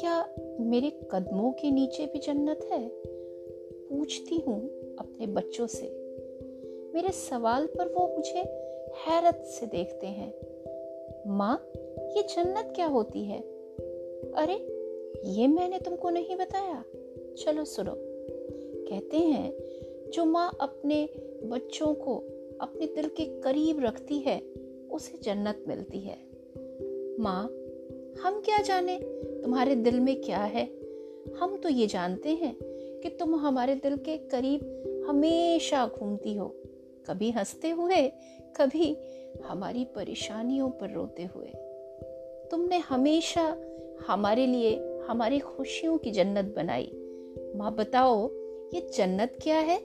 क्या मेरे कदमों के नीचे भी जन्नत है? पूछती हूँ अपने बच्चों से। मेरे सवाल पर वो मुझे हैरत से देखते हैं। माँ, ये जन्नत क्या होती है? अरे, ये मैंने तुमको नहीं बताया। चलो सुनो। कहते हैं, जो माँ अपने बच्चों को अपने दिल के करीब रखती है, उसे जन्नत मिलती है। माँ, हम क्या जाने? तुम्हारे दिल में क्या है? हम तो ये जानते हैं कि तुम हमारे दिल के करीब हमेशा घूमती हो। कभी हँसते हुए, कभी हमारी परेशानियों पर रोते हुए। तुमने हमेशा हमारे लिए हमारी खुशियों की जन्नत बनाई। माँ, बताओ, ये जन्नत क्या है?